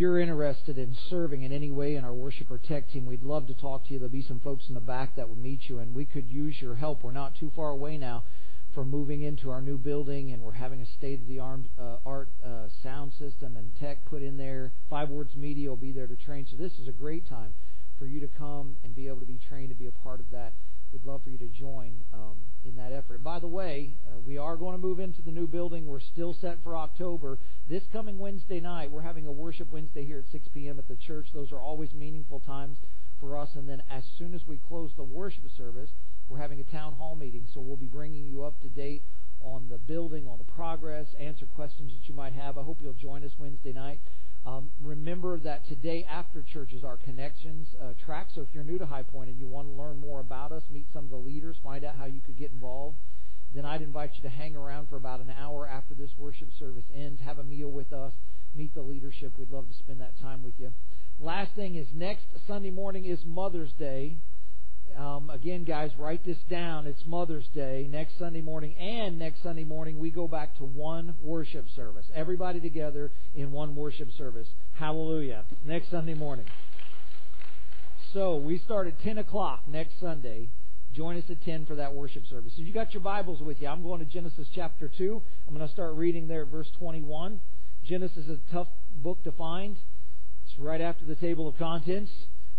you're interested in serving in any way in our worship or tech team, we'd love to talk to you. There'll be some folks in the back that would meet you, and we could use your help. We're not too far away now from moving into our new building, and we're having a state-of-the-art uh, art, uh, sound system and tech put in there. Five Words Media will be there to train. So this is a great time for you to come and be able to be trained to be a part of that. We'd love for you to join um, in that effort. And by the way, uh, we are going to move into the new building. We're still set for October. This coming Wednesday night, we're having a worship Wednesday here at 6 p.m. at the church. Those are always meaningful times for us. And then as soon as we close the worship service, we're having a town hall meeting. So we'll be bringing you up to date on the building, on the progress, answer questions that you might have. I hope you'll join us Wednesday night. Um, remember that today after church is our connections uh, track. So if you're new to High Point and you want to learn more about us, meet some of the leaders, find out how you could get involved, then I'd invite you to hang around for about an hour after this worship service ends. Have a meal with us, meet the leadership. We'd love to spend that time with you. Last thing is next Sunday morning is Mother's Day. Um, again, guys, write this down. It's Mother's Day next Sunday morning, and next Sunday morning we go back to one worship service. Everybody together in one worship service. Hallelujah. Next Sunday morning. So we start at 10 o'clock next Sunday. Join us at 10 for that worship service. If you got your Bibles with you, I'm going to Genesis chapter 2. I'm going to start reading there at verse 21. Genesis is a tough book to find. It's right after the table of contents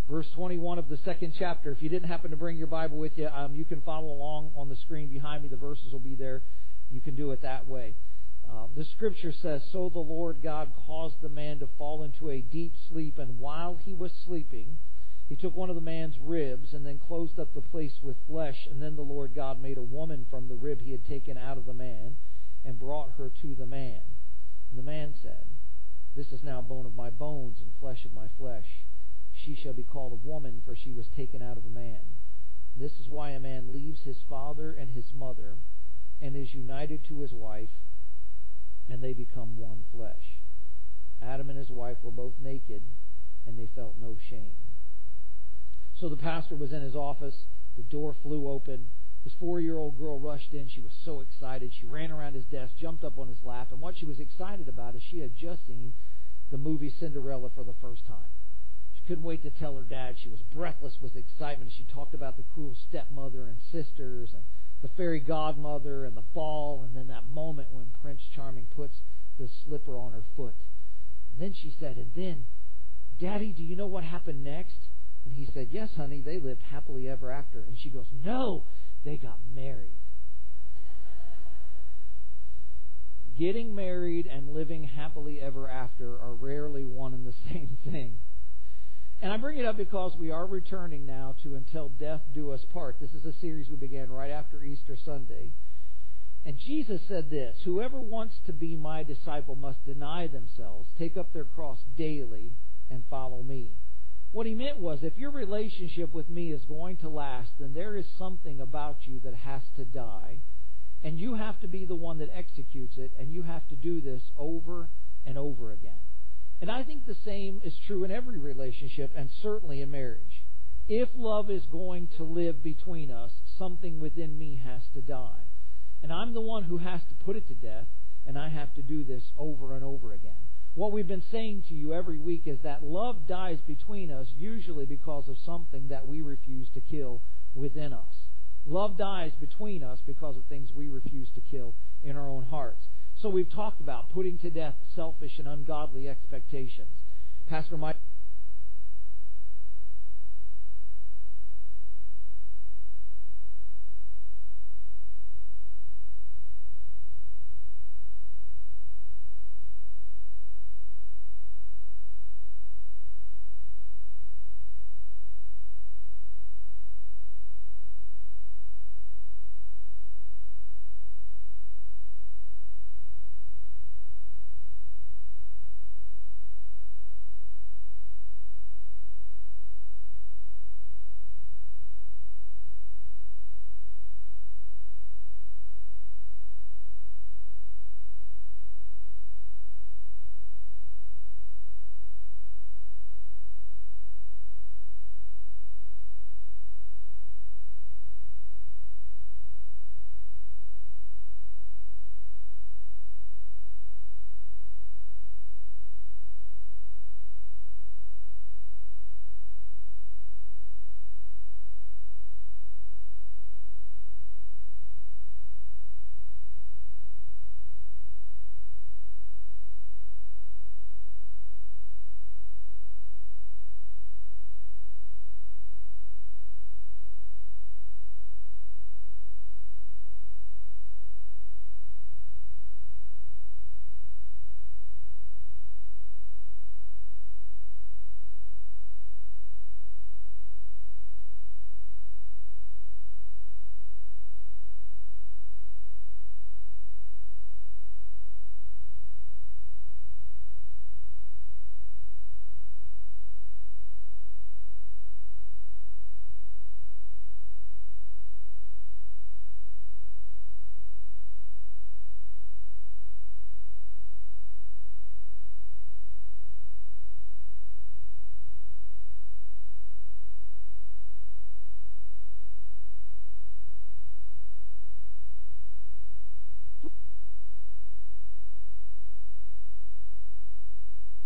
verse 21 of the second chapter. If you didn't happen to bring your Bible with you, um, you can follow along on the screen behind me. The verses will be there. You can do it that way. Uh, the scripture says, So the Lord God caused the man to fall into a deep sleep, and while he was sleeping, he took one of the man's ribs and then closed up the place with flesh. And then the Lord God made a woman from the rib he had taken out of the man and brought her to the man. And the man said, This is now bone of my bones and flesh of my flesh she shall be called a woman, for she was taken out of a man. This is why a man leaves his father and his mother and is united to his wife, and they become one flesh. Adam and his wife were both naked, and they felt no shame. So the pastor was in his office. The door flew open. This four year old girl rushed in. She was so excited. She ran around his desk, jumped up on his lap, and what she was excited about is she had just seen the movie Cinderella for the first time couldn't wait to tell her dad. She was breathless with excitement. She talked about the cruel stepmother and sisters and the fairy godmother and the ball and then that moment when Prince Charming puts the slipper on her foot. And then she said, and then, Daddy, do you know what happened next? And he said, Yes, honey, they lived happily ever after. And she goes, No, they got married. Getting married and living happily ever after are rarely one and the same thing. And I bring it up because we are returning now to Until Death Do Us Part. This is a series we began right after Easter Sunday. And Jesus said this Whoever wants to be my disciple must deny themselves, take up their cross daily, and follow me. What he meant was if your relationship with me is going to last, then there is something about you that has to die. And you have to be the one that executes it, and you have to do this over and over again. And I think the same is true in every relationship and certainly in marriage. If love is going to live between us, something within me has to die. And I'm the one who has to put it to death, and I have to do this over and over again. What we've been saying to you every week is that love dies between us usually because of something that we refuse to kill within us. Love dies between us because of things we refuse to kill in our own hearts. So we've talked about putting to death selfish and ungodly expectations. Pastor Mike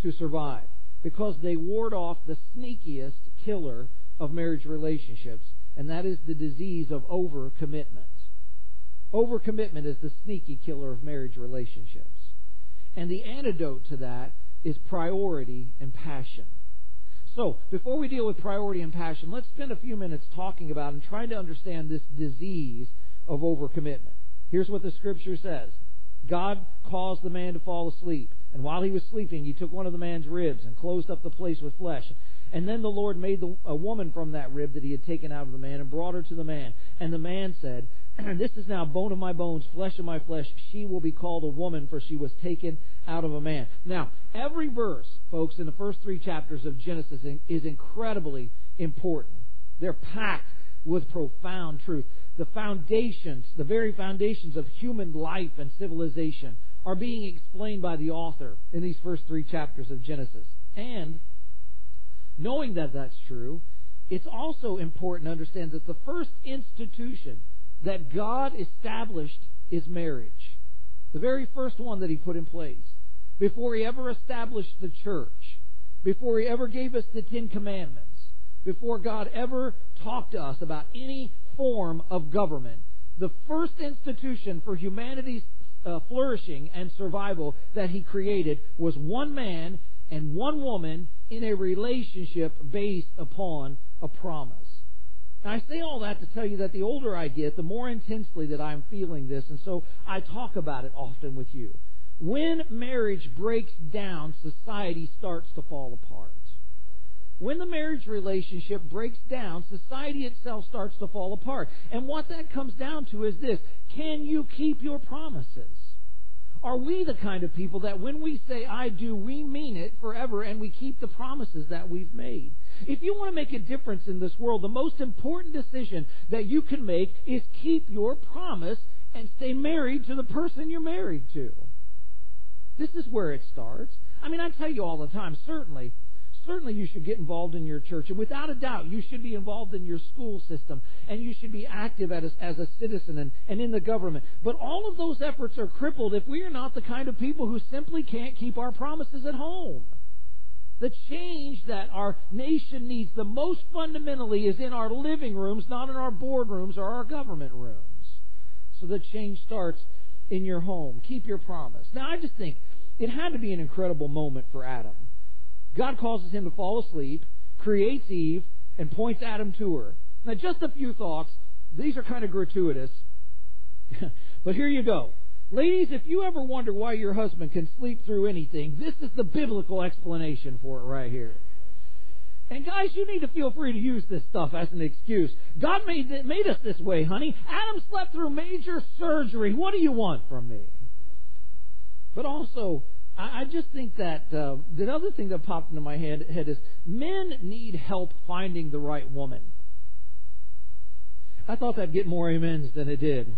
to survive because they ward off the sneakiest killer of marriage relationships, and that is the disease of overcommitment. Overcommitment is the sneaky killer of marriage relationships. And the antidote to that is priority and passion. So, before we deal with priority and passion, let's spend a few minutes talking about and trying to understand this disease of overcommitment. Here's what the scripture says God caused the man to fall asleep. And while he was sleeping, he took one of the man's ribs and closed up the place with flesh. And then the Lord made the, a woman from that rib that he had taken out of the man and brought her to the man. And the man said, This is now bone of my bones, flesh of my flesh. She will be called a woman, for she was taken out of a man. Now, every verse, folks, in the first three chapters of Genesis is incredibly important. They're packed with profound truth. The foundations, the very foundations of human life and civilization are being explained by the author in these first three chapters of Genesis. And knowing that that's true, it's also important to understand that the first institution that God established is marriage. The very first one that He put in place. Before He ever established the church, before He ever gave us the Ten Commandments, before God ever talked to us about any form of government, the first institution for humanity's uh, flourishing and survival that he created was one man and one woman in a relationship based upon a promise. And I say all that to tell you that the older I get, the more intensely that I'm feeling this, and so I talk about it often with you. When marriage breaks down, society starts to fall apart. When the marriage relationship breaks down, society itself starts to fall apart. And what that comes down to is this can you keep your promises? Are we the kind of people that when we say I do, we mean it forever and we keep the promises that we've made? If you want to make a difference in this world, the most important decision that you can make is keep your promise and stay married to the person you're married to. This is where it starts. I mean, I tell you all the time, certainly, certainly you should get involved in your church. And without a doubt, you should be involved in your school system. And you should be active as, as a citizen and, and in the government. But all of those efforts are crippled if we are not the kind of people who simply can't keep our promises at home. The change that our nation needs the most fundamentally is in our living rooms, not in our boardrooms or our government rooms. So the change starts in your home. Keep your promise. Now, I just think it had to be an incredible moment for Adam. God causes him to fall asleep, creates Eve, and points Adam to her. Now, just a few thoughts. These are kind of gratuitous. but here you go. Ladies, if you ever wonder why your husband can sleep through anything, this is the biblical explanation for it right here. And guys, you need to feel free to use this stuff as an excuse. God made, made us this way, honey. Adam slept through major surgery. What do you want from me? But also, I, I just think that uh, the other thing that popped into my head, head is men need help finding the right woman. I thought that'd get more amens than it did.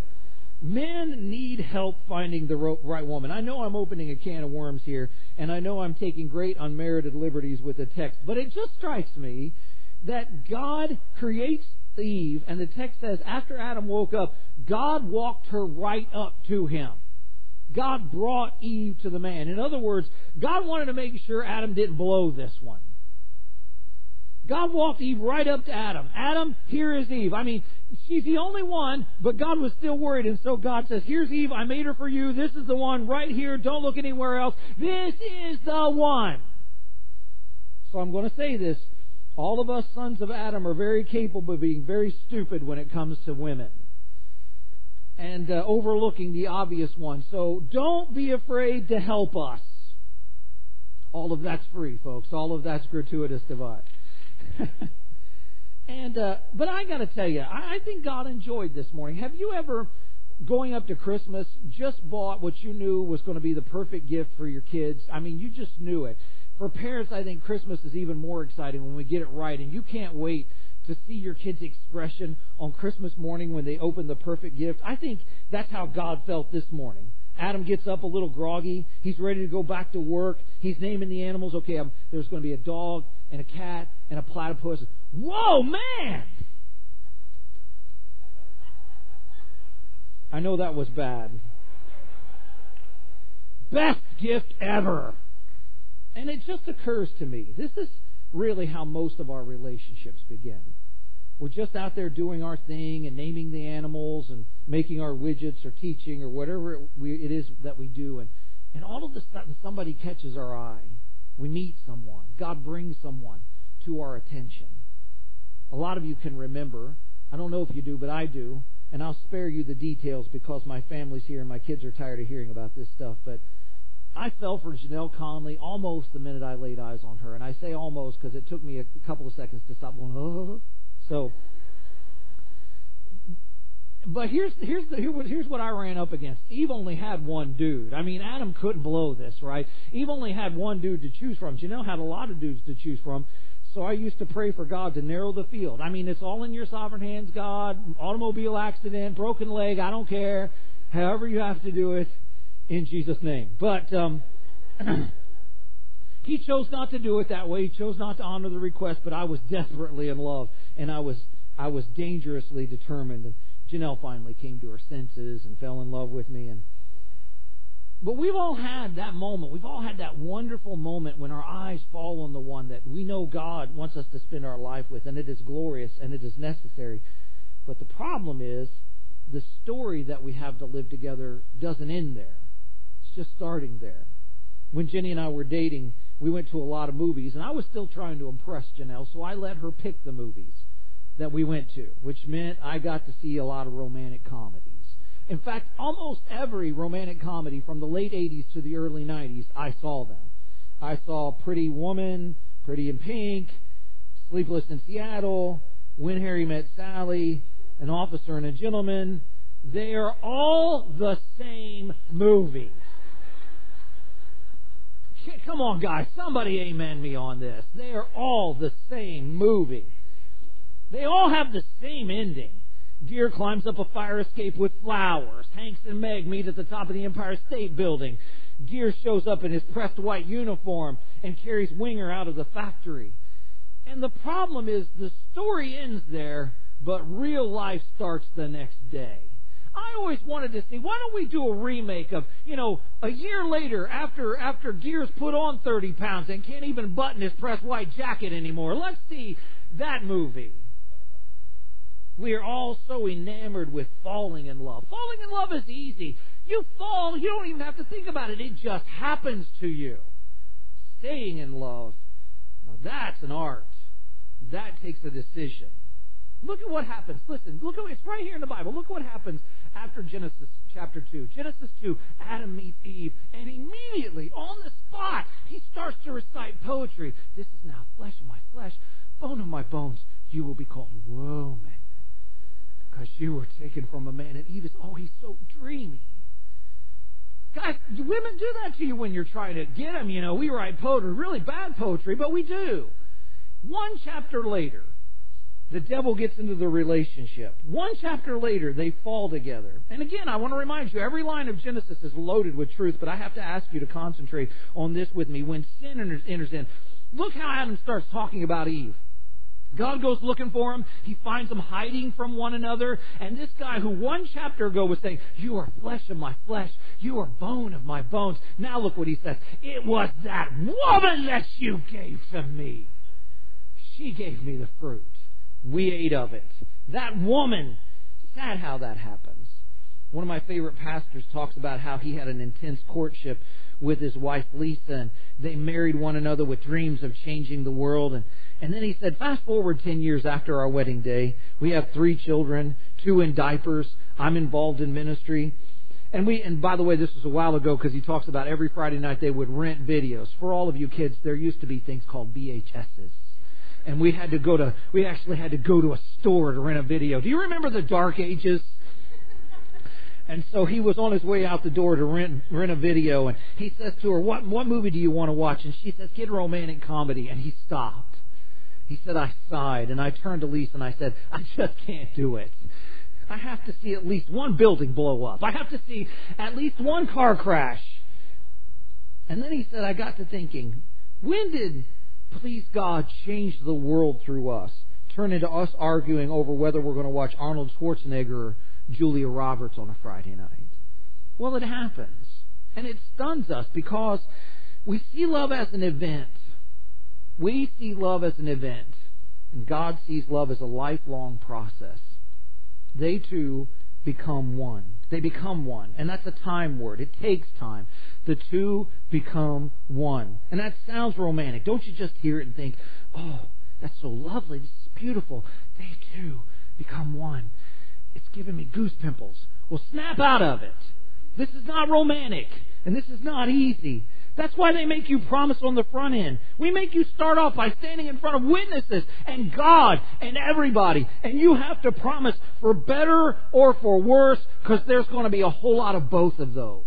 Men need help finding the right woman. I know I'm opening a can of worms here, and I know I'm taking great unmerited liberties with the text, but it just strikes me that God creates Eve, and the text says, after Adam woke up, God walked her right up to him. God brought Eve to the man. In other words, God wanted to make sure Adam didn't blow this one. God walked Eve right up to Adam. Adam, here is Eve. I mean, she's the only one, but God was still worried. And so God says, Here's Eve. I made her for you. This is the one right here. Don't look anywhere else. This is the one. So I'm going to say this. All of us sons of Adam are very capable of being very stupid when it comes to women and uh, overlooking the obvious one. So don't be afraid to help us. All of that's free, folks. All of that's gratuitous divine. and uh, but I got to tell you, I, I think God enjoyed this morning. Have you ever, going up to Christmas, just bought what you knew was going to be the perfect gift for your kids? I mean, you just knew it. For parents, I think Christmas is even more exciting when we get it right, and you can't wait to see your kids' expression on Christmas morning when they open the perfect gift. I think that's how God felt this morning. Adam gets up a little groggy. He's ready to go back to work. He's naming the animals. Okay, I'm, there's going to be a dog and a cat and a platypus. Whoa, man! I know that was bad. Best gift ever. And it just occurs to me, this is really how most of our relationships begin. We're just out there doing our thing and naming the animals and making our widgets or teaching or whatever it is that we do. And, and all of a sudden, somebody catches our eye. We meet someone. God brings someone to our attention. A lot of you can remember. I don't know if you do, but I do. And I'll spare you the details because my family's here and my kids are tired of hearing about this stuff. But I fell for Janelle Conley almost the minute I laid eyes on her. And I say almost because it took me a couple of seconds to stop going, oh. So, but here's here's the, here's what I ran up against. Eve only had one dude. I mean, Adam couldn't blow this, right? Eve only had one dude to choose from. Janelle had a lot of dudes to choose from. So I used to pray for God to narrow the field. I mean, it's all in your sovereign hands, God. Automobile accident, broken leg, I don't care. However you have to do it, in Jesus' name. But um, he chose not to do it that way. He chose not to honor the request. But I was desperately in love, and I was I was dangerously determined. And Janelle finally came to her senses and fell in love with me. And but we've all had that moment. We've all had that wonderful moment when our eyes fall on the one that we know God wants us to spend our life with, and it is glorious and it is necessary. But the problem is the story that we have to live together doesn't end there it's just starting there. When Jenny and I were dating, we went to a lot of movies, and I was still trying to impress Janelle, so I let her pick the movies that we went to, which meant I got to see a lot of romantic comedies. In fact, almost every romantic comedy from the late 80s to the early 90s, I saw them. I saw Pretty Woman, Pretty in Pink, Sleepless in Seattle, When Harry Met Sally, An Officer and a Gentleman. They are all the same movie. Come on, guys. Somebody amen me on this. They are all the same movie. They all have the same ending. Gere climbs up a fire escape with flowers. Hanks and Meg meet at the top of the Empire State Building. Gere shows up in his pressed white uniform and carries Winger out of the factory. And the problem is the story ends there, but real life starts the next day. I always wanted to see, why don't we do a remake of, you know, a year later after, after Gere's put on 30 pounds and can't even button his press white jacket anymore. Let's see that movie. We are all so enamored with falling in love. Falling in love is easy. You fall, you don't even have to think about it. It just happens to you. Staying in love, now that's an art. That takes a decision. Look at what happens. Listen, look at it's right here in the Bible. Look what happens after Genesis chapter 2. Genesis 2, Adam meets Eve, and immediately, on the spot, he starts to recite poetry. This is now flesh of my flesh, bone of my bones. You will be called woman. Because you were taken from a man. And Eve is, oh, he's so dreamy. Guys, women do that to you when you're trying to get them. You know, we write poetry, really bad poetry, but we do. One chapter later, the devil gets into the relationship. One chapter later, they fall together. And again, I want to remind you, every line of Genesis is loaded with truth, but I have to ask you to concentrate on this with me. When sin enters in, look how Adam starts talking about Eve. God goes looking for him. He finds them hiding from one another. And this guy who one chapter ago was saying, You are flesh of my flesh. You are bone of my bones. Now look what he says. It was that woman that you gave to me. She gave me the fruit. We ate of it. That woman, sad how that happens. One of my favorite pastors talks about how he had an intense courtship with his wife Lisa, and they married one another with dreams of changing the world. And, and then he said, fast forward 10 years after our wedding day, we have three children, two in diapers. I'm involved in ministry. And we, and by the way, this was a while ago because he talks about every Friday night they would rent videos. For all of you kids, there used to be things called VHSs and we had to go to we actually had to go to a store to rent a video. Do you remember the dark ages? And so he was on his way out the door to rent rent a video, and he says to her, "What what movie do you want to watch?" And she says, "Kid romantic comedy." And he stopped. He said, "I sighed, and I turned to Lisa and I said, I just can't do it. I have to see at least one building blow up. I have to see at least one car crash." And then he said, "I got to thinking, when did please God, change the world through us. Turn into us arguing over whether we're going to watch Arnold Schwarzenegger or Julia Roberts on a Friday night. Well, it happens. And it stuns us because We see love as an event. We see love as an event. And God sees love as a lifelong process. They two become one. They become one. And that's a time word. It takes time. The two become one. And that sounds romantic. Don't you just hear it and think, oh, that's so lovely. This is beautiful. They two become one. It's giving me goose pimples. Well, snap out of it. This is not romantic. And this is not easy. That's why they make you promise on the front end. We make you start off by standing in front of witnesses and God and everybody. And you have to promise for better or for worse because there's going to be a whole lot of both of those.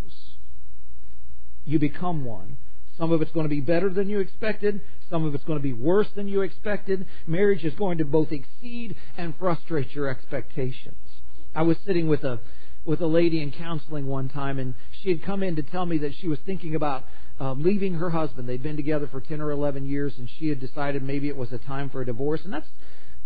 You become one. Some of it's going to be better than you expected. Some of it's going to be worse than you expected. Marriage is going to both exceed and frustrate your expectations. I was sitting with a with a lady in counseling one time, and she had come in to tell me that she was thinking about um, leaving her husband. They'd been together for 10 or 11 years, and she had decided maybe it was a time for a divorce. And that's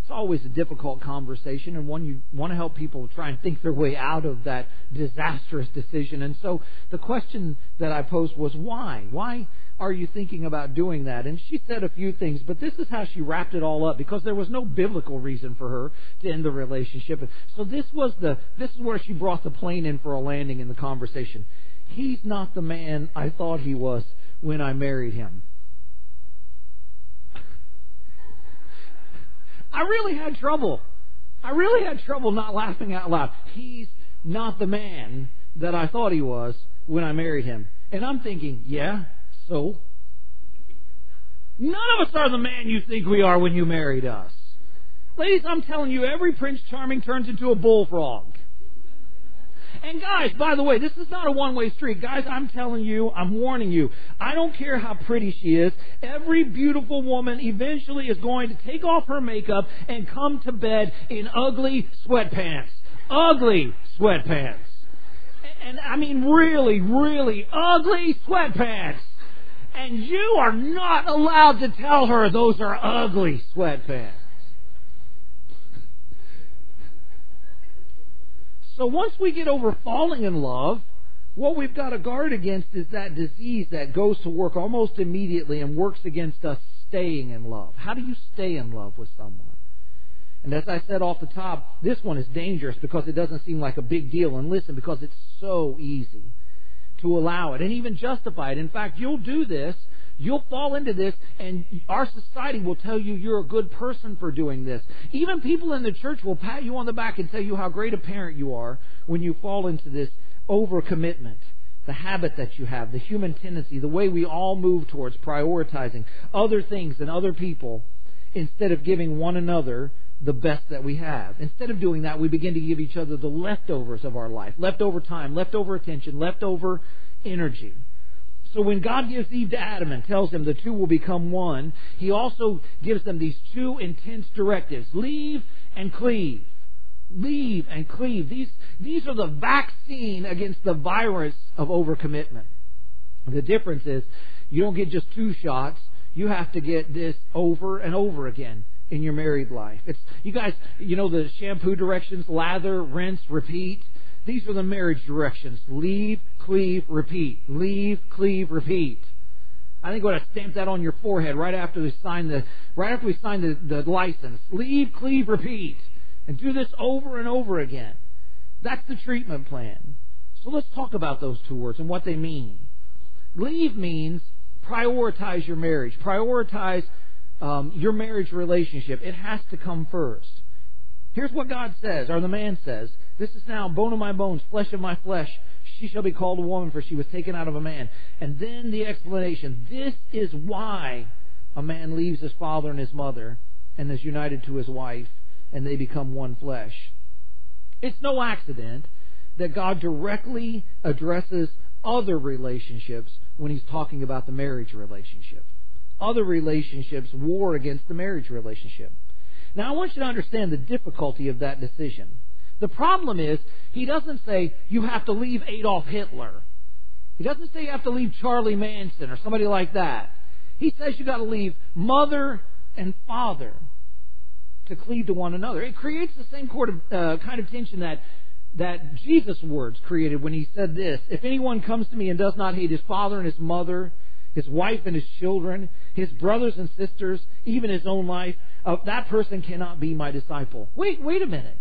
it's always a difficult conversation, and one you want to help people try and think their way out of that disastrous decision. And so the question that I posed was, why? Why are you thinking about doing that? And she said a few things, but this is how she wrapped it all up because there was no biblical reason for her to end the relationship. So this was the this is where she brought the plane in for a landing in the conversation. He's not the man I thought he was when I married him. I really had trouble. I really had trouble not laughing out loud. He's not the man that I thought he was when I married him. And I'm thinking, yeah, so? None of us are the man you think we are when you married us. Ladies, I'm telling you, every Prince Charming turns into a bullfrog. And guys, by the way, this is not a one-way street. Guys, I'm telling you, I'm warning you. I don't care how pretty she is. Every beautiful woman eventually is going to take off her makeup and come to bed in ugly sweatpants. Ugly sweatpants. And, and I mean really, really ugly sweatpants. And you are not allowed to tell her those are ugly sweatpants. So once we get over falling in love, what we've got to guard against is that disease that goes to work almost immediately and works against us staying in love. How do you stay in love with someone? And as I said off the top, this one is dangerous because it doesn't seem like a big deal. And listen, because it's so easy to allow it and even justify it. In fact, you'll do this You'll fall into this, and our society will tell you you're a good person for doing this. Even people in the church will pat you on the back and tell you how great a parent you are when you fall into this overcommitment. The habit that you have, the human tendency, the way we all move towards prioritizing other things and other people instead of giving one another the best that we have. Instead of doing that, we begin to give each other the leftovers of our life leftover time, leftover attention, leftover energy. So when God gives Eve to Adam and tells them the two will become one, He also gives them these two intense directives leave and cleave. Leave and cleave. These, these are the vaccine against the virus of overcommitment. The difference is you don't get just two shots, you have to get this over and over again in your married life. It's you guys, you know the shampoo directions, lather, rinse, repeat. These are the marriage directions. Leave, cleave, repeat. Leave, cleave, repeat. I think we ought to stamp that on your forehead right after we sign the right after we sign the, the license. Leave, cleave, repeat. And do this over and over again. That's the treatment plan. So let's talk about those two words and what they mean. Leave means prioritize your marriage. Prioritize um, your marriage relationship. It has to come first. Here's what God says, or the man says. This is now bone of my bones, flesh of my flesh. She shall be called a woman, for she was taken out of a man. And then the explanation. This is why a man leaves his father and his mother and is united to his wife, and they become one flesh. It's no accident that God directly addresses other relationships when he's talking about the marriage relationship. Other relationships war against the marriage relationship. Now, I want you to understand the difficulty of that decision. The problem is, he doesn't say you have to leave Adolf Hitler. He doesn't say you have to leave Charlie Manson or somebody like that. He says you got to leave mother and father to cleave to one another. It creates the same uh, kind of tension that that Jesus' words created when he said this: "If anyone comes to me and does not hate his father and his mother his wife and his children, his brothers and sisters, even his own life, uh, that person cannot be my disciple. Wait, wait a minute.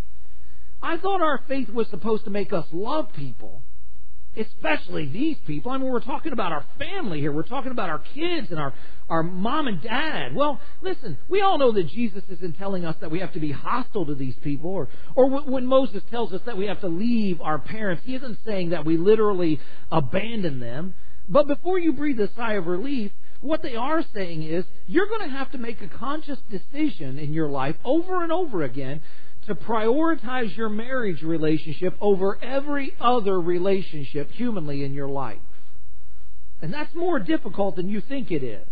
I thought our faith was supposed to make us love people especially these people. I mean, we're talking about our family here. We're talking about our kids and our, our mom and dad. Well, listen, we all know that Jesus isn't telling us that we have to be hostile to these people, or, or when Moses tells us that we have to leave our parents, he isn't saying that we literally abandon them. But before you breathe a sigh of relief, what they are saying is you're going to have to make a conscious decision in your life over and over again to prioritize your marriage relationship over every other relationship humanly in your life. And that's more difficult than you think it is.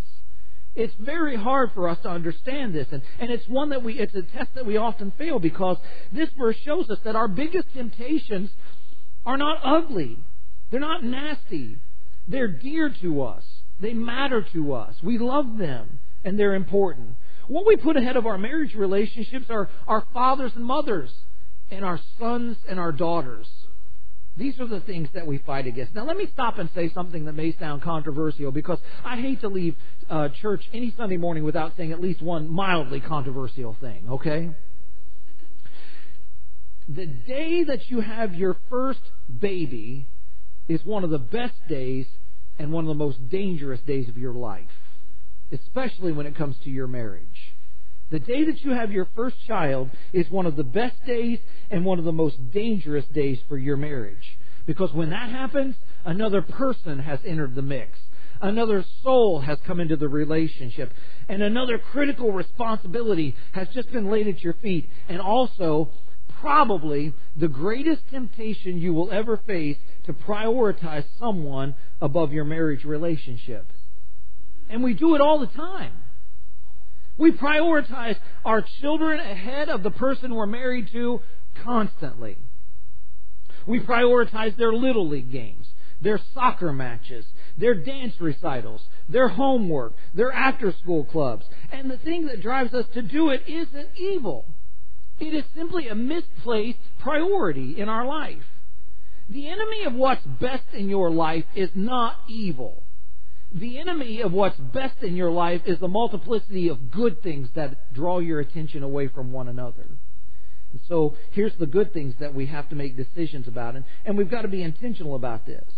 It's very hard for us to understand this, and, and it's one that we, it's a test that we often fail because this verse shows us that our biggest temptations are not ugly. They're not nasty. They're dear to us. They matter to us. We love them, and they're important. What we put ahead of our marriage relationships are our fathers and mothers and our sons and our daughters. These are the things that we fight against. Now, let me stop and say something that may sound controversial because I hate to leave uh, church any Sunday morning without saying at least one mildly controversial thing, okay? The day that you have your first baby is one of the best days and one of the most dangerous days of your life especially when it comes to your marriage. The day that you have your first child is one of the best days and one of the most dangerous days for your marriage. Because when that happens, another person has entered the mix. Another soul has come into the relationship. And another critical responsibility has just been laid at your feet. And also, probably the greatest temptation you will ever face to prioritize someone above your marriage relationship. And we do it all the time. We prioritize our children ahead of the person we're married to constantly. We prioritize their little league games, their soccer matches, their dance recitals, their homework, their after school clubs. And the thing that drives us to do it isn't evil. It is simply a misplaced priority in our life. The enemy of what's best in your life is not evil. The enemy of what's best in your life is the multiplicity of good things that draw your attention away from one another. And so here's the good things that we have to make decisions about, and, and we've got to be intentional about this.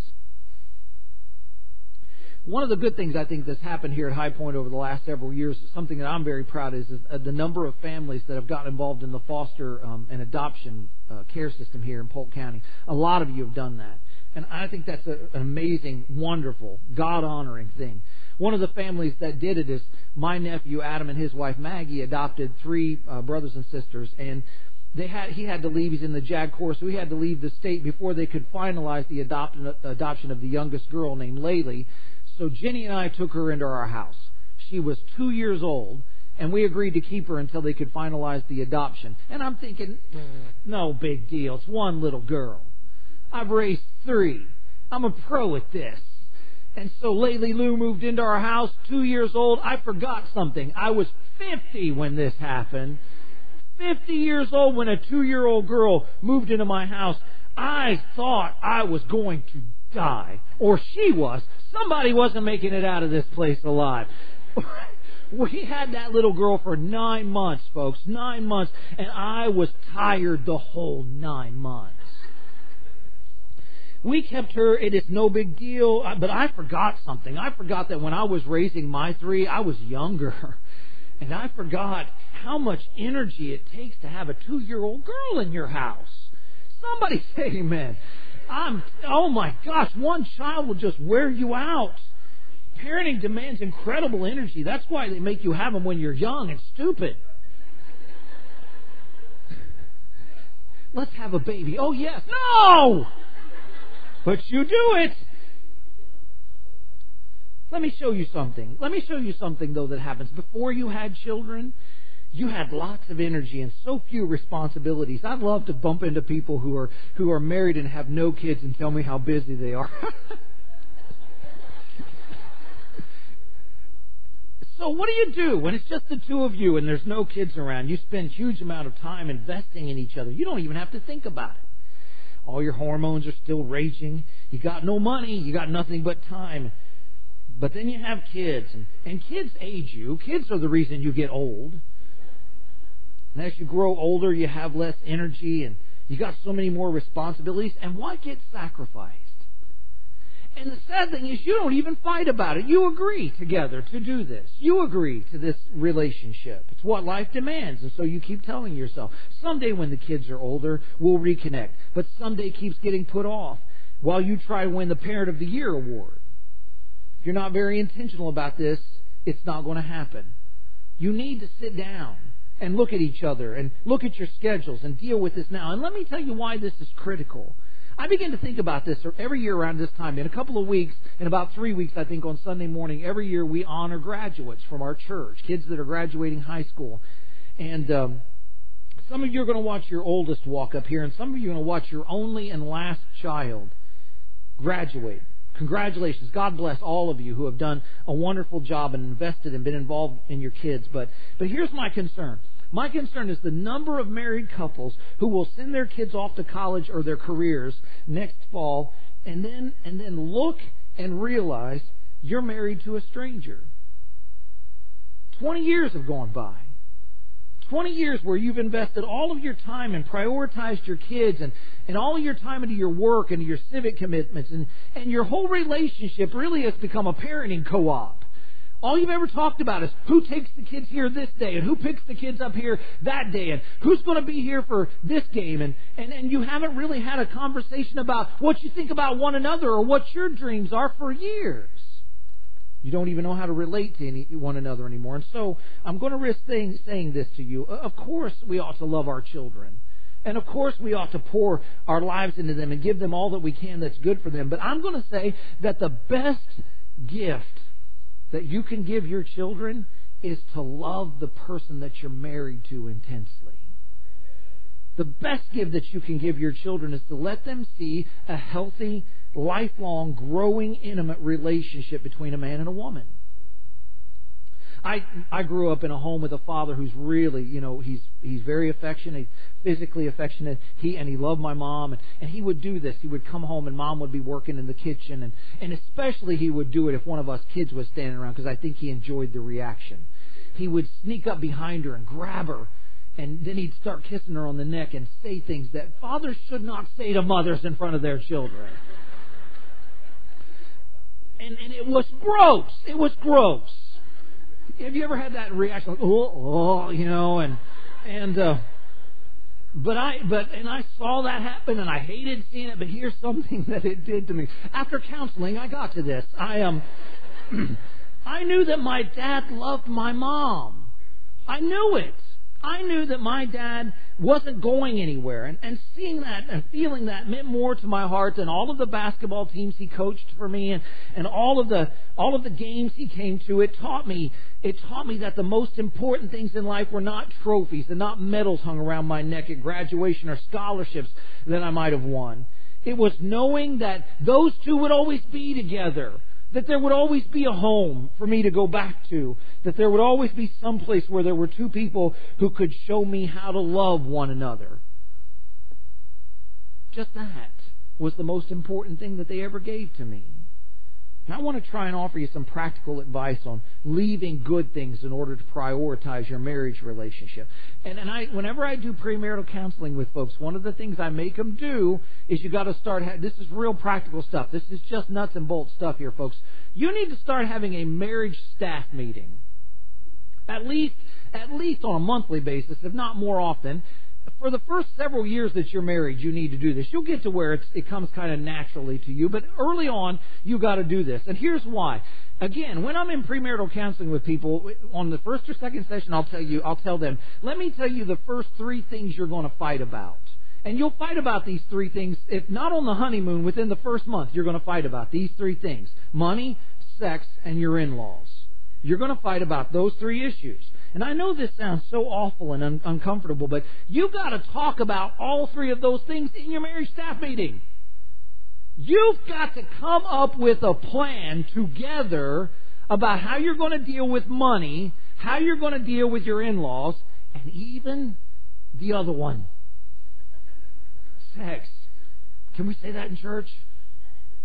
One of the good things I think that's happened here at High Point over the last several years, something that I'm very proud of, is, is uh, the number of families that have gotten involved in the foster um, and adoption uh, care system here in Polk County. A lot of you have done that. And I think that's a, an amazing, wonderful, God honoring thing. One of the families that did it is my nephew Adam and his wife Maggie adopted three uh, brothers and sisters, and they had he had to leave. He's in the JAG Corps, so he had to leave the state before they could finalize the adopt, adoption of the youngest girl named Laylee. So Jenny and I took her into our house. She was two years old, and we agreed to keep her until they could finalize the adoption. And I'm thinking, mm, no big deal. It's one little girl. I've raised three. I'm a pro at this. And so Laylee Lou moved into our house, two years old. I forgot something. I was 50 when this happened. 50 years old when a two year old girl moved into my house. I thought I was going to die. Or she was. Somebody wasn't making it out of this place alive. we had that little girl for nine months, folks. Nine months. And I was tired the whole nine months. We kept her. It is no big deal. But I forgot something. I forgot that when I was raising my three, I was younger. And I forgot how much energy it takes to have a two year old girl in your house. Somebody say amen. I'm, oh my gosh, one child will just wear you out. Parenting demands incredible energy. That's why they make you have them when you're young and stupid. Let's have a baby. Oh, yes. No! But you do it. Let me show you something. Let me show you something, though, that happens. Before you had children, you had lots of energy and so few responsibilities. I'd love to bump into people who are who are married and have no kids and tell me how busy they are. so what do you do when it's just the two of you and there's no kids around? You spend huge amount of time investing in each other. You don't even have to think about it. All your hormones are still raging. You got no money. You got nothing but time. But then you have kids, and, and kids age you. Kids are the reason you get old. And as you grow older, you have less energy, and you got so many more responsibilities. And why get sacrificed? And the sad thing is, you don't even fight about it. You agree together to do this. You agree to this relationship. It's what life demands. And so you keep telling yourself, someday when the kids are older, we'll reconnect. But someday keeps getting put off while you try to win the Parent of the Year award. If you're not very intentional about this, it's not going to happen. You need to sit down and look at each other and look at your schedules and deal with this now. And let me tell you why this is critical. I begin to think about this every year around this time. In a couple of weeks, in about three weeks, I think on Sunday morning, every year we honor graduates from our church, kids that are graduating high school. And um, some of you are going to watch your oldest walk up here, and some of you are going to watch your only and last child graduate. Congratulations. God bless all of you who have done a wonderful job and invested and been involved in your kids. But, but here's my concern. My concern is the number of married couples who will send their kids off to college or their careers next fall and then, and then look and realize you're married to a stranger. 20 years have gone by. 20 years where you've invested all of your time and prioritized your kids and, and all of your time into your work and your civic commitments and, and your whole relationship really has become a parenting co-op. All you've ever talked about is who takes the kids here this day and who picks the kids up here that day and who's going to be here for this game and, and, and you haven't really had a conversation about what you think about one another or what your dreams are for years. You don't even know how to relate to any, one another anymore. And so I'm going to risk saying, saying this to you. Uh, of course we ought to love our children. And of course we ought to pour our lives into them and give them all that we can that's good for them. But I'm going to say that the best gift that you can give your children is to love the person that you're married to intensely. The best gift that you can give your children is to let them see a healthy, lifelong, growing, intimate relationship between a man and a woman. I I grew up in a home with a father who's really, you know, he's he's very affectionate, physically affectionate. He and he loved my mom, and, and he would do this. He would come home, and mom would be working in the kitchen, and and especially he would do it if one of us kids was standing around because I think he enjoyed the reaction. He would sneak up behind her and grab her, and then he'd start kissing her on the neck and say things that fathers should not say to mothers in front of their children. And, and it was gross. It was gross. Have you ever had that reaction like oh oh you know and and uh but I but and I saw that happen and I hated seeing it but here's something that it did to me. After counseling I got to this. I um I knew that my dad loved my mom. I knew it I knew that my dad wasn't going anywhere. And, and seeing that and feeling that meant more to my heart than all of the basketball teams he coached for me and, and all of the all of the games he came to. It taught me it taught me that the most important things in life were not trophies and not medals hung around my neck at graduation or scholarships that I might have won. It was knowing that those two would always be together that there would always be a home for me to go back to, that there would always be some place where there were two people who could show me how to love one another. Just that was the most important thing that they ever gave to me. And I want to try and offer you some practical advice on leaving good things in order to prioritize your marriage relationship. And, and I, whenever I do premarital counseling with folks, one of the things I make them do is you got to start. Ha- this is real practical stuff. This is just nuts and bolts stuff here, folks. You need to start having a marriage staff meeting, at least at least on a monthly basis, if not more often for the first several years that you're married, you need to do this. You'll get to where it's, it comes kind of naturally to you, but early on, you got to do this. And here's why. Again, when I'm in premarital counseling with people, on the first or second session, I'll tell you, I'll tell them, let me tell you the first three things you're going to fight about. And you'll fight about these three things, if not on the honeymoon, within the first month, you're going to fight about these three things. Money, sex, and your in-laws. You're going to fight about those three issues. And I know this sounds so awful and un- uncomfortable, but you've got to talk about all three of those things in your marriage staff meeting. You've got to come up with a plan together about how you're going to deal with money, how you're going to deal with your in-laws, and even the other one. Sex. Can we say that in church?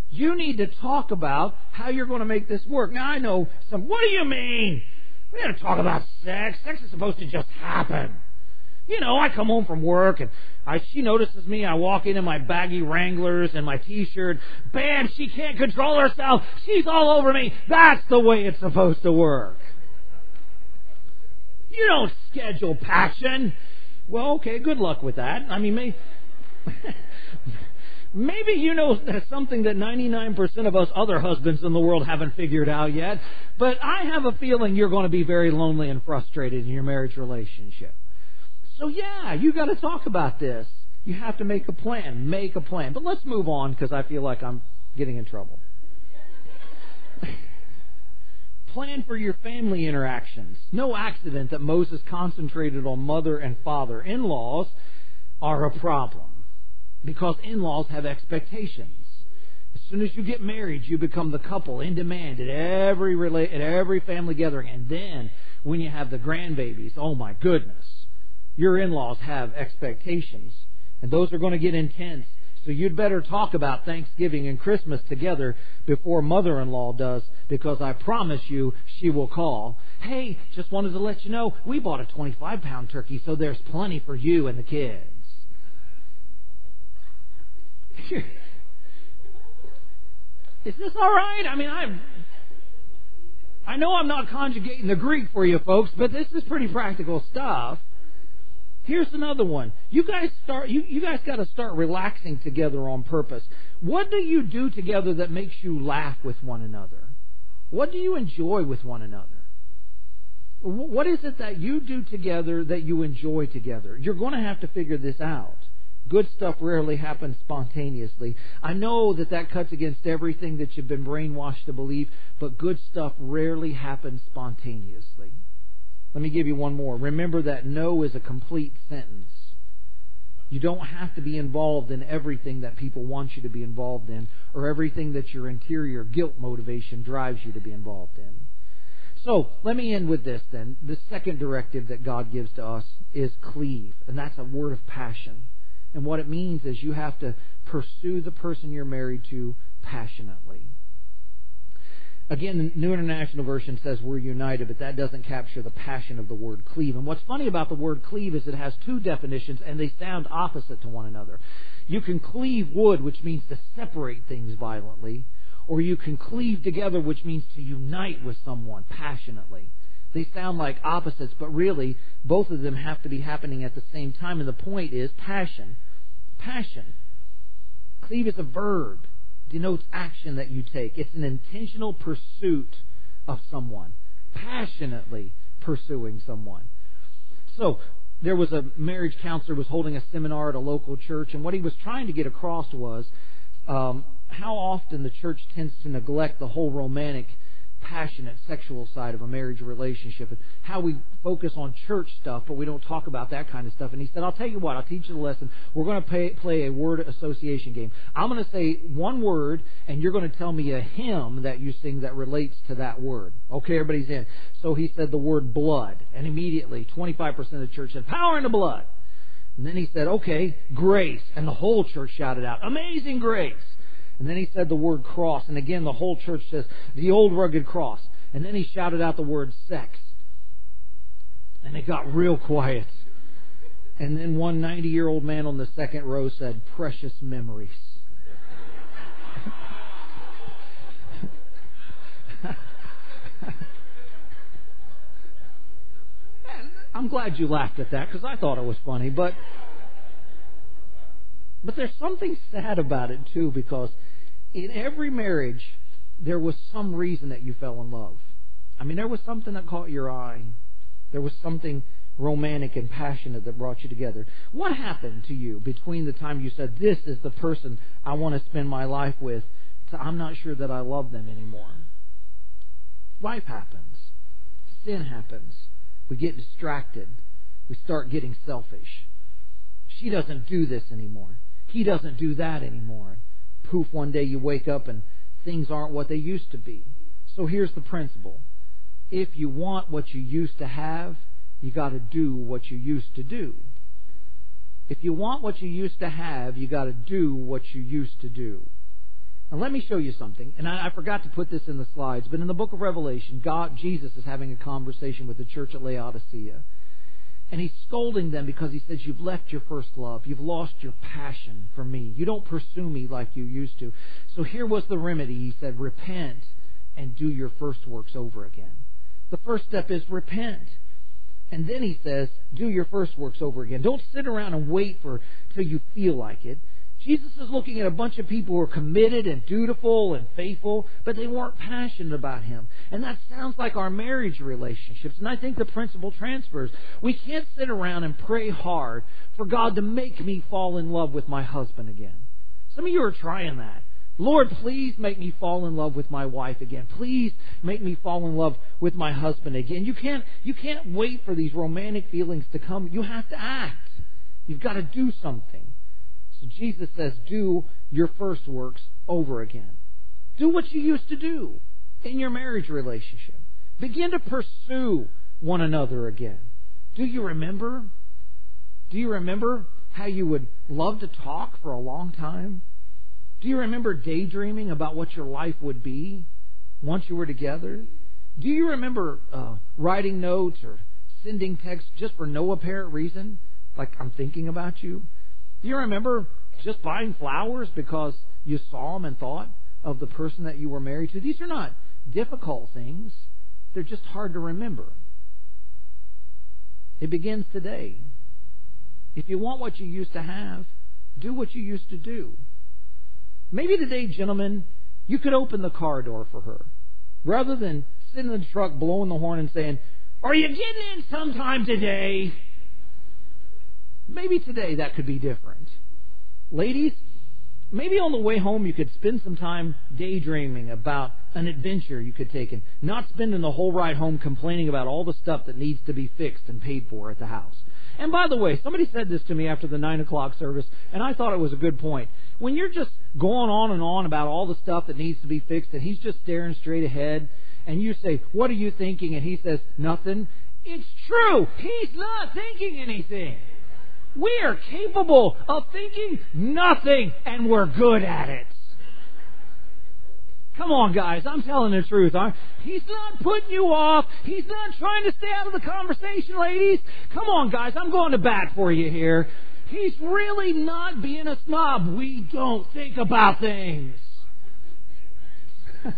You need to talk about how you're going to make this work. Now I know some, what do you mean? We to talk about sex. Sex is supposed to just happen. You know, I come home from work and I, she notices me. I walk in in my baggy Wranglers and my t-shirt. Bam! She can't control herself. She's all over me. That's the way it's supposed to work. You don't schedule passion. Well, okay, good luck with that. I mean, maybe, maybe you know something that 99% of us other husbands in the world haven't figured out yet, but I have a feeling you're going to be very lonely and frustrated in your marriage relationship. So yeah, you got to talk about this. You have to make a plan. Make a plan. But let's move on because I feel like I'm getting in trouble. plan for your family interactions. No accident that Moses concentrated on mother and father. In-laws are a problem because in-laws have expectations. As soon as you get married, you become the couple in demand at every rela- at every family gathering, and then when you have the grandbabies, oh my goodness, your in laws have expectations, and those are going to get intense. So you'd better talk about Thanksgiving and Christmas together before mother in law does, because I promise you she will call. Hey, just wanted to let you know we bought a 25 pound turkey, so there's plenty for you and the kids. Is this all right? I mean, I'm. I know I'm not conjugating the Greek for you folks, but this is pretty practical stuff. Here's another one. You guys start you, you guys gotta start relaxing together on purpose. What do you do together that makes you laugh with one another? What do you enjoy with one another? What is it that you do together that you enjoy together? You're going to have to figure this out. Good stuff rarely happens spontaneously. I know that that cuts against everything that you've been brainwashed to believe, but good stuff rarely happens spontaneously. Let me give you one more. Remember that no is a complete sentence. You don't have to be involved in everything that people want you to be involved in or everything that your interior guilt motivation drives you to be involved in. So, let me end with this then. The second directive that God gives to us is cleave, and that's a word of passion. And what it means is you have to pursue the person you're married to passionately. Again, the New International Version says we're united, but that doesn't capture the passion of the word cleave. And what's funny about the word cleave is it has two definitions, and they sound opposite to one another. You can cleave wood, which means to separate things violently, or you can cleave together, which means to unite with someone passionately. They sound like opposites, but really, both of them have to be happening at the same time. And the point is passion. Passion. Cleave is a verb denotes action that you take. It's an intentional pursuit of someone, passionately pursuing someone. So, there was a marriage counselor was holding a seminar at a local church, and what he was trying to get across was um, how often the church tends to neglect the whole romantic passionate sexual side of a marriage relationship and how we focus on church stuff, but we don't talk about that kind of stuff. And he said, I'll tell you what, I'll teach you the lesson. We're going to pay, play a word association game. I'm going to say one word, and you're going to tell me a hymn that you sing that relates to that word. Okay, everybody's in. So he said the word blood, and immediately 25% of the church said, power in the blood. And then he said, okay, grace. And the whole church shouted out, amazing grace. And then he said the word cross. And again, the whole church says, the old rugged cross. And then he shouted out the word sex. And it got real quiet. And then one 90 year old man on the second row said, precious memories. I'm glad you laughed at that because I thought it was funny, but but there's something sad about it too because in every marriage, there was some reason that you fell in love. I mean, there was something that caught your eye. There was something romantic and passionate that brought you together. What happened to you between the time you said, This is the person I want to spend my life with, to I'm not sure that I love them anymore? Life happens. Sin happens. We get distracted. We start getting selfish. She doesn't do this anymore. He doesn't do that anymore poof, one day you wake up and things aren't what they used to be. So here's the principle. If you want what you used to have, you got to do what you used to do. If you want what you used to have, you got to do what you used to do. And let me show you something. And I, I, forgot to put this in the slides, but in the book of Revelation, God, Jesus is having a conversation with the church at Laodicea. And he's scolding them because he says, You've left your first love. You've lost your passion for me. You don't pursue me like you used to. So here was the remedy. He said, Repent and do your first works over again. The first step is repent. And then he says, do your first works over again. Don't sit around and wait for till you feel like it. Jesus is looking at a bunch of people who are committed and dutiful and faithful, but they weren't passionate about Him. And that sounds like our marriage relationships. And I think the principle transfers. We can't sit around and pray hard for God to make me fall in love with my husband again. Some of you are trying that. Lord, please make me fall in love with my wife again. Please make me fall in love with my husband again. You can't, you can't wait for these romantic feelings to come. You have to act. You've got to do something. Jesus says, do your first works over again. Do what you used to do in your marriage relationship. Begin to pursue one another again. Do you remember? Do you remember how you would love to talk for a long time? Do you remember daydreaming about what your life would be once you were together? Do you remember uh, writing notes or sending texts just for no apparent reason? Like, I'm thinking about you? Do you remember just buying flowers because you saw them and thought of the person that you were married to? These are not difficult things, they're just hard to remember. It begins today. If you want what you used to have, do what you used to do. Maybe today, gentlemen, you could open the car door for her. Rather than sitting in the truck blowing the horn and saying, Are you getting in sometime today? Maybe today that could be different. Ladies, maybe on the way home you could spend some time daydreaming about an adventure you could take and not spending the whole ride home complaining about all the stuff that needs to be fixed and paid for at the house. And by the way, somebody said this to me after the 9 o'clock service, and I thought it was a good point. When you're just going on and on about all the stuff that needs to be fixed, and he's just staring straight ahead, and you say, What are you thinking? And he says, Nothing. It's true. He's not thinking anything. We are capable of thinking nothing, and we're good at it. Come on, guys. I'm telling the truth. He's not putting you off. He's not trying to stay out of the conversation, ladies. Come on, guys. I'm going to bat for you here. He's really not being a snob. We don't think about things.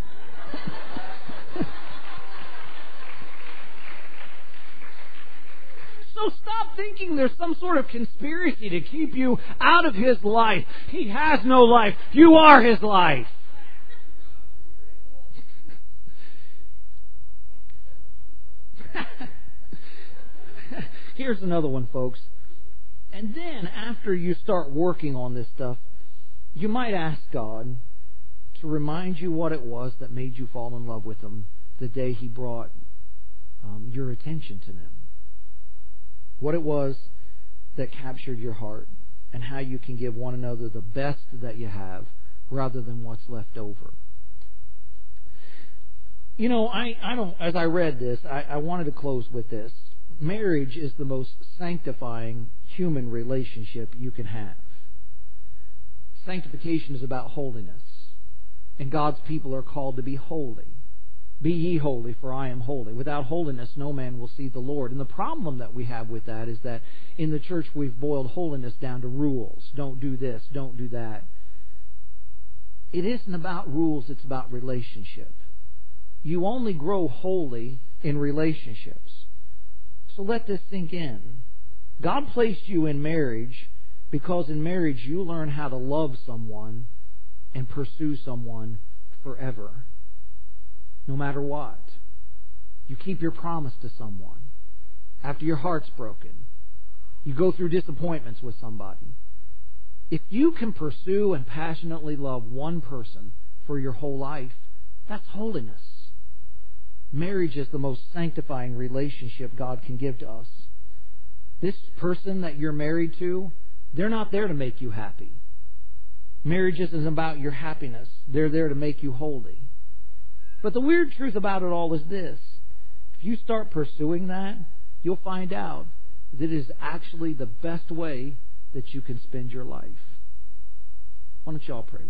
So stop thinking there's some sort of conspiracy to keep you out of his life. He has no life. You are his life. Here's another one, folks. And then, after you start working on this stuff, you might ask God to remind you what it was that made you fall in love with Him the day He brought um, your attention to them. What it was that captured your heart, and how you can give one another the best that you have rather than what's left over. You know, I, I don't, as I read this, I, I wanted to close with this. Marriage is the most sanctifying human relationship you can have. Sanctification is about holiness. And God's people are called to be holy. Be ye holy, for I am holy. Without holiness, no man will see the Lord. And the problem that we have with that is that in the church we've boiled holiness down to rules. Don't do this, don't do that. It isn't about rules, it's about relationship. You only grow holy in relationships. So let this sink in. God placed you in marriage because in marriage you learn how to love someone and pursue someone forever, no matter what. You keep your promise to someone after your heart's broken. You go through disappointments with somebody. If you can pursue and passionately love one person for your whole life, that's holiness. Marriage is the most sanctifying relationship God can give to us. This person that you're married to, they're not there to make you happy. Marriage isn't about your happiness. They're there to make you holy. But the weird truth about it all is this if you start pursuing that, you'll find out that it is actually the best way that you can spend your life. Why don't y'all pray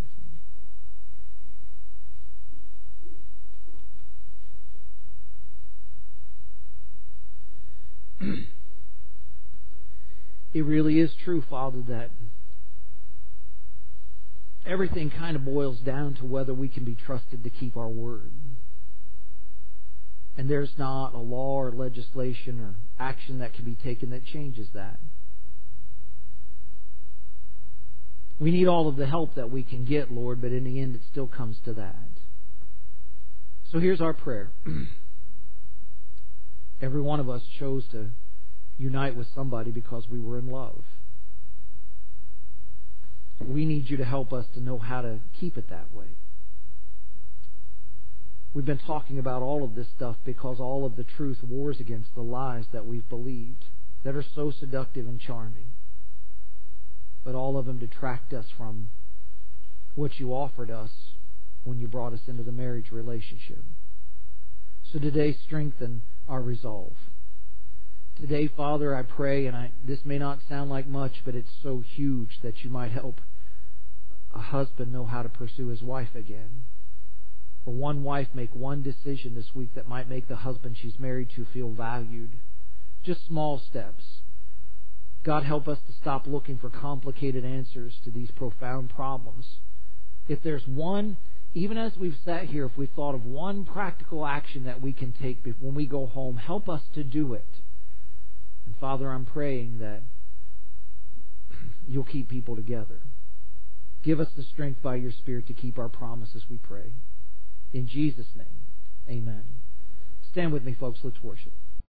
with me? it really is true, Father, that everything kind of boils down to whether we can be trusted to keep our word. And there's not a law or legislation or action that can be taken that changes that. We need all of the help that we can get, Lord, but in the end it still comes to that. So here's our prayer. Every one of us chose to unite with somebody because we were in love. We need you to help us to know how to keep it that way. We've been talking about all of this stuff because all of the truth wars against the lies that we've believed that are so seductive and charming. But all of them detract us from what you offered us when you brought us into the marriage relationship. So today, strengthen our resolve. Today, Father, I pray, and I, this may not sound like much, but it's so huge that you might help a husband know how to pursue his wife again. Or one wife make one decision this week that might make the husband she's married to feel valued. Just small steps. God help us to stop looking for complicated answers to these profound problems. If there's one, even as we've sat here, if we thought of one practical action that we can take when we go home, help us to do it. And Father, I'm praying that you'll keep people together. Give us the strength by your Spirit to keep our promises, we pray. In Jesus' name, amen. Stand with me, folks. Let's worship.